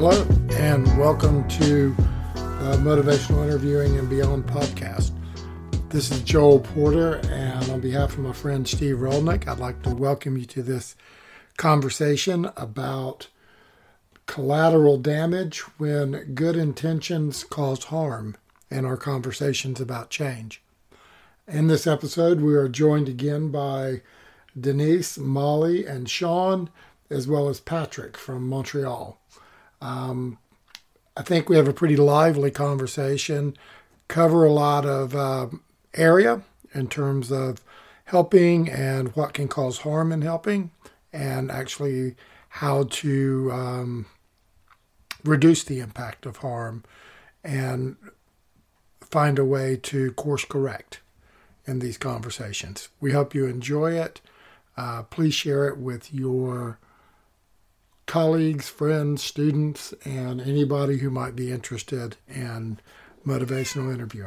Hello, and welcome to the Motivational Interviewing and Beyond podcast. This is Joel Porter, and on behalf of my friend Steve Rollnick, I'd like to welcome you to this conversation about collateral damage when good intentions cause harm and our conversations about change. In this episode, we are joined again by Denise, Molly, and Sean, as well as Patrick from Montreal. Um, I think we have a pretty lively conversation, cover a lot of uh, area in terms of helping and what can cause harm in helping, and actually how to um, reduce the impact of harm and find a way to course correct in these conversations. We hope you enjoy it. Uh, please share it with your colleagues, friends, students, and anybody who might be interested in motivational interviewing.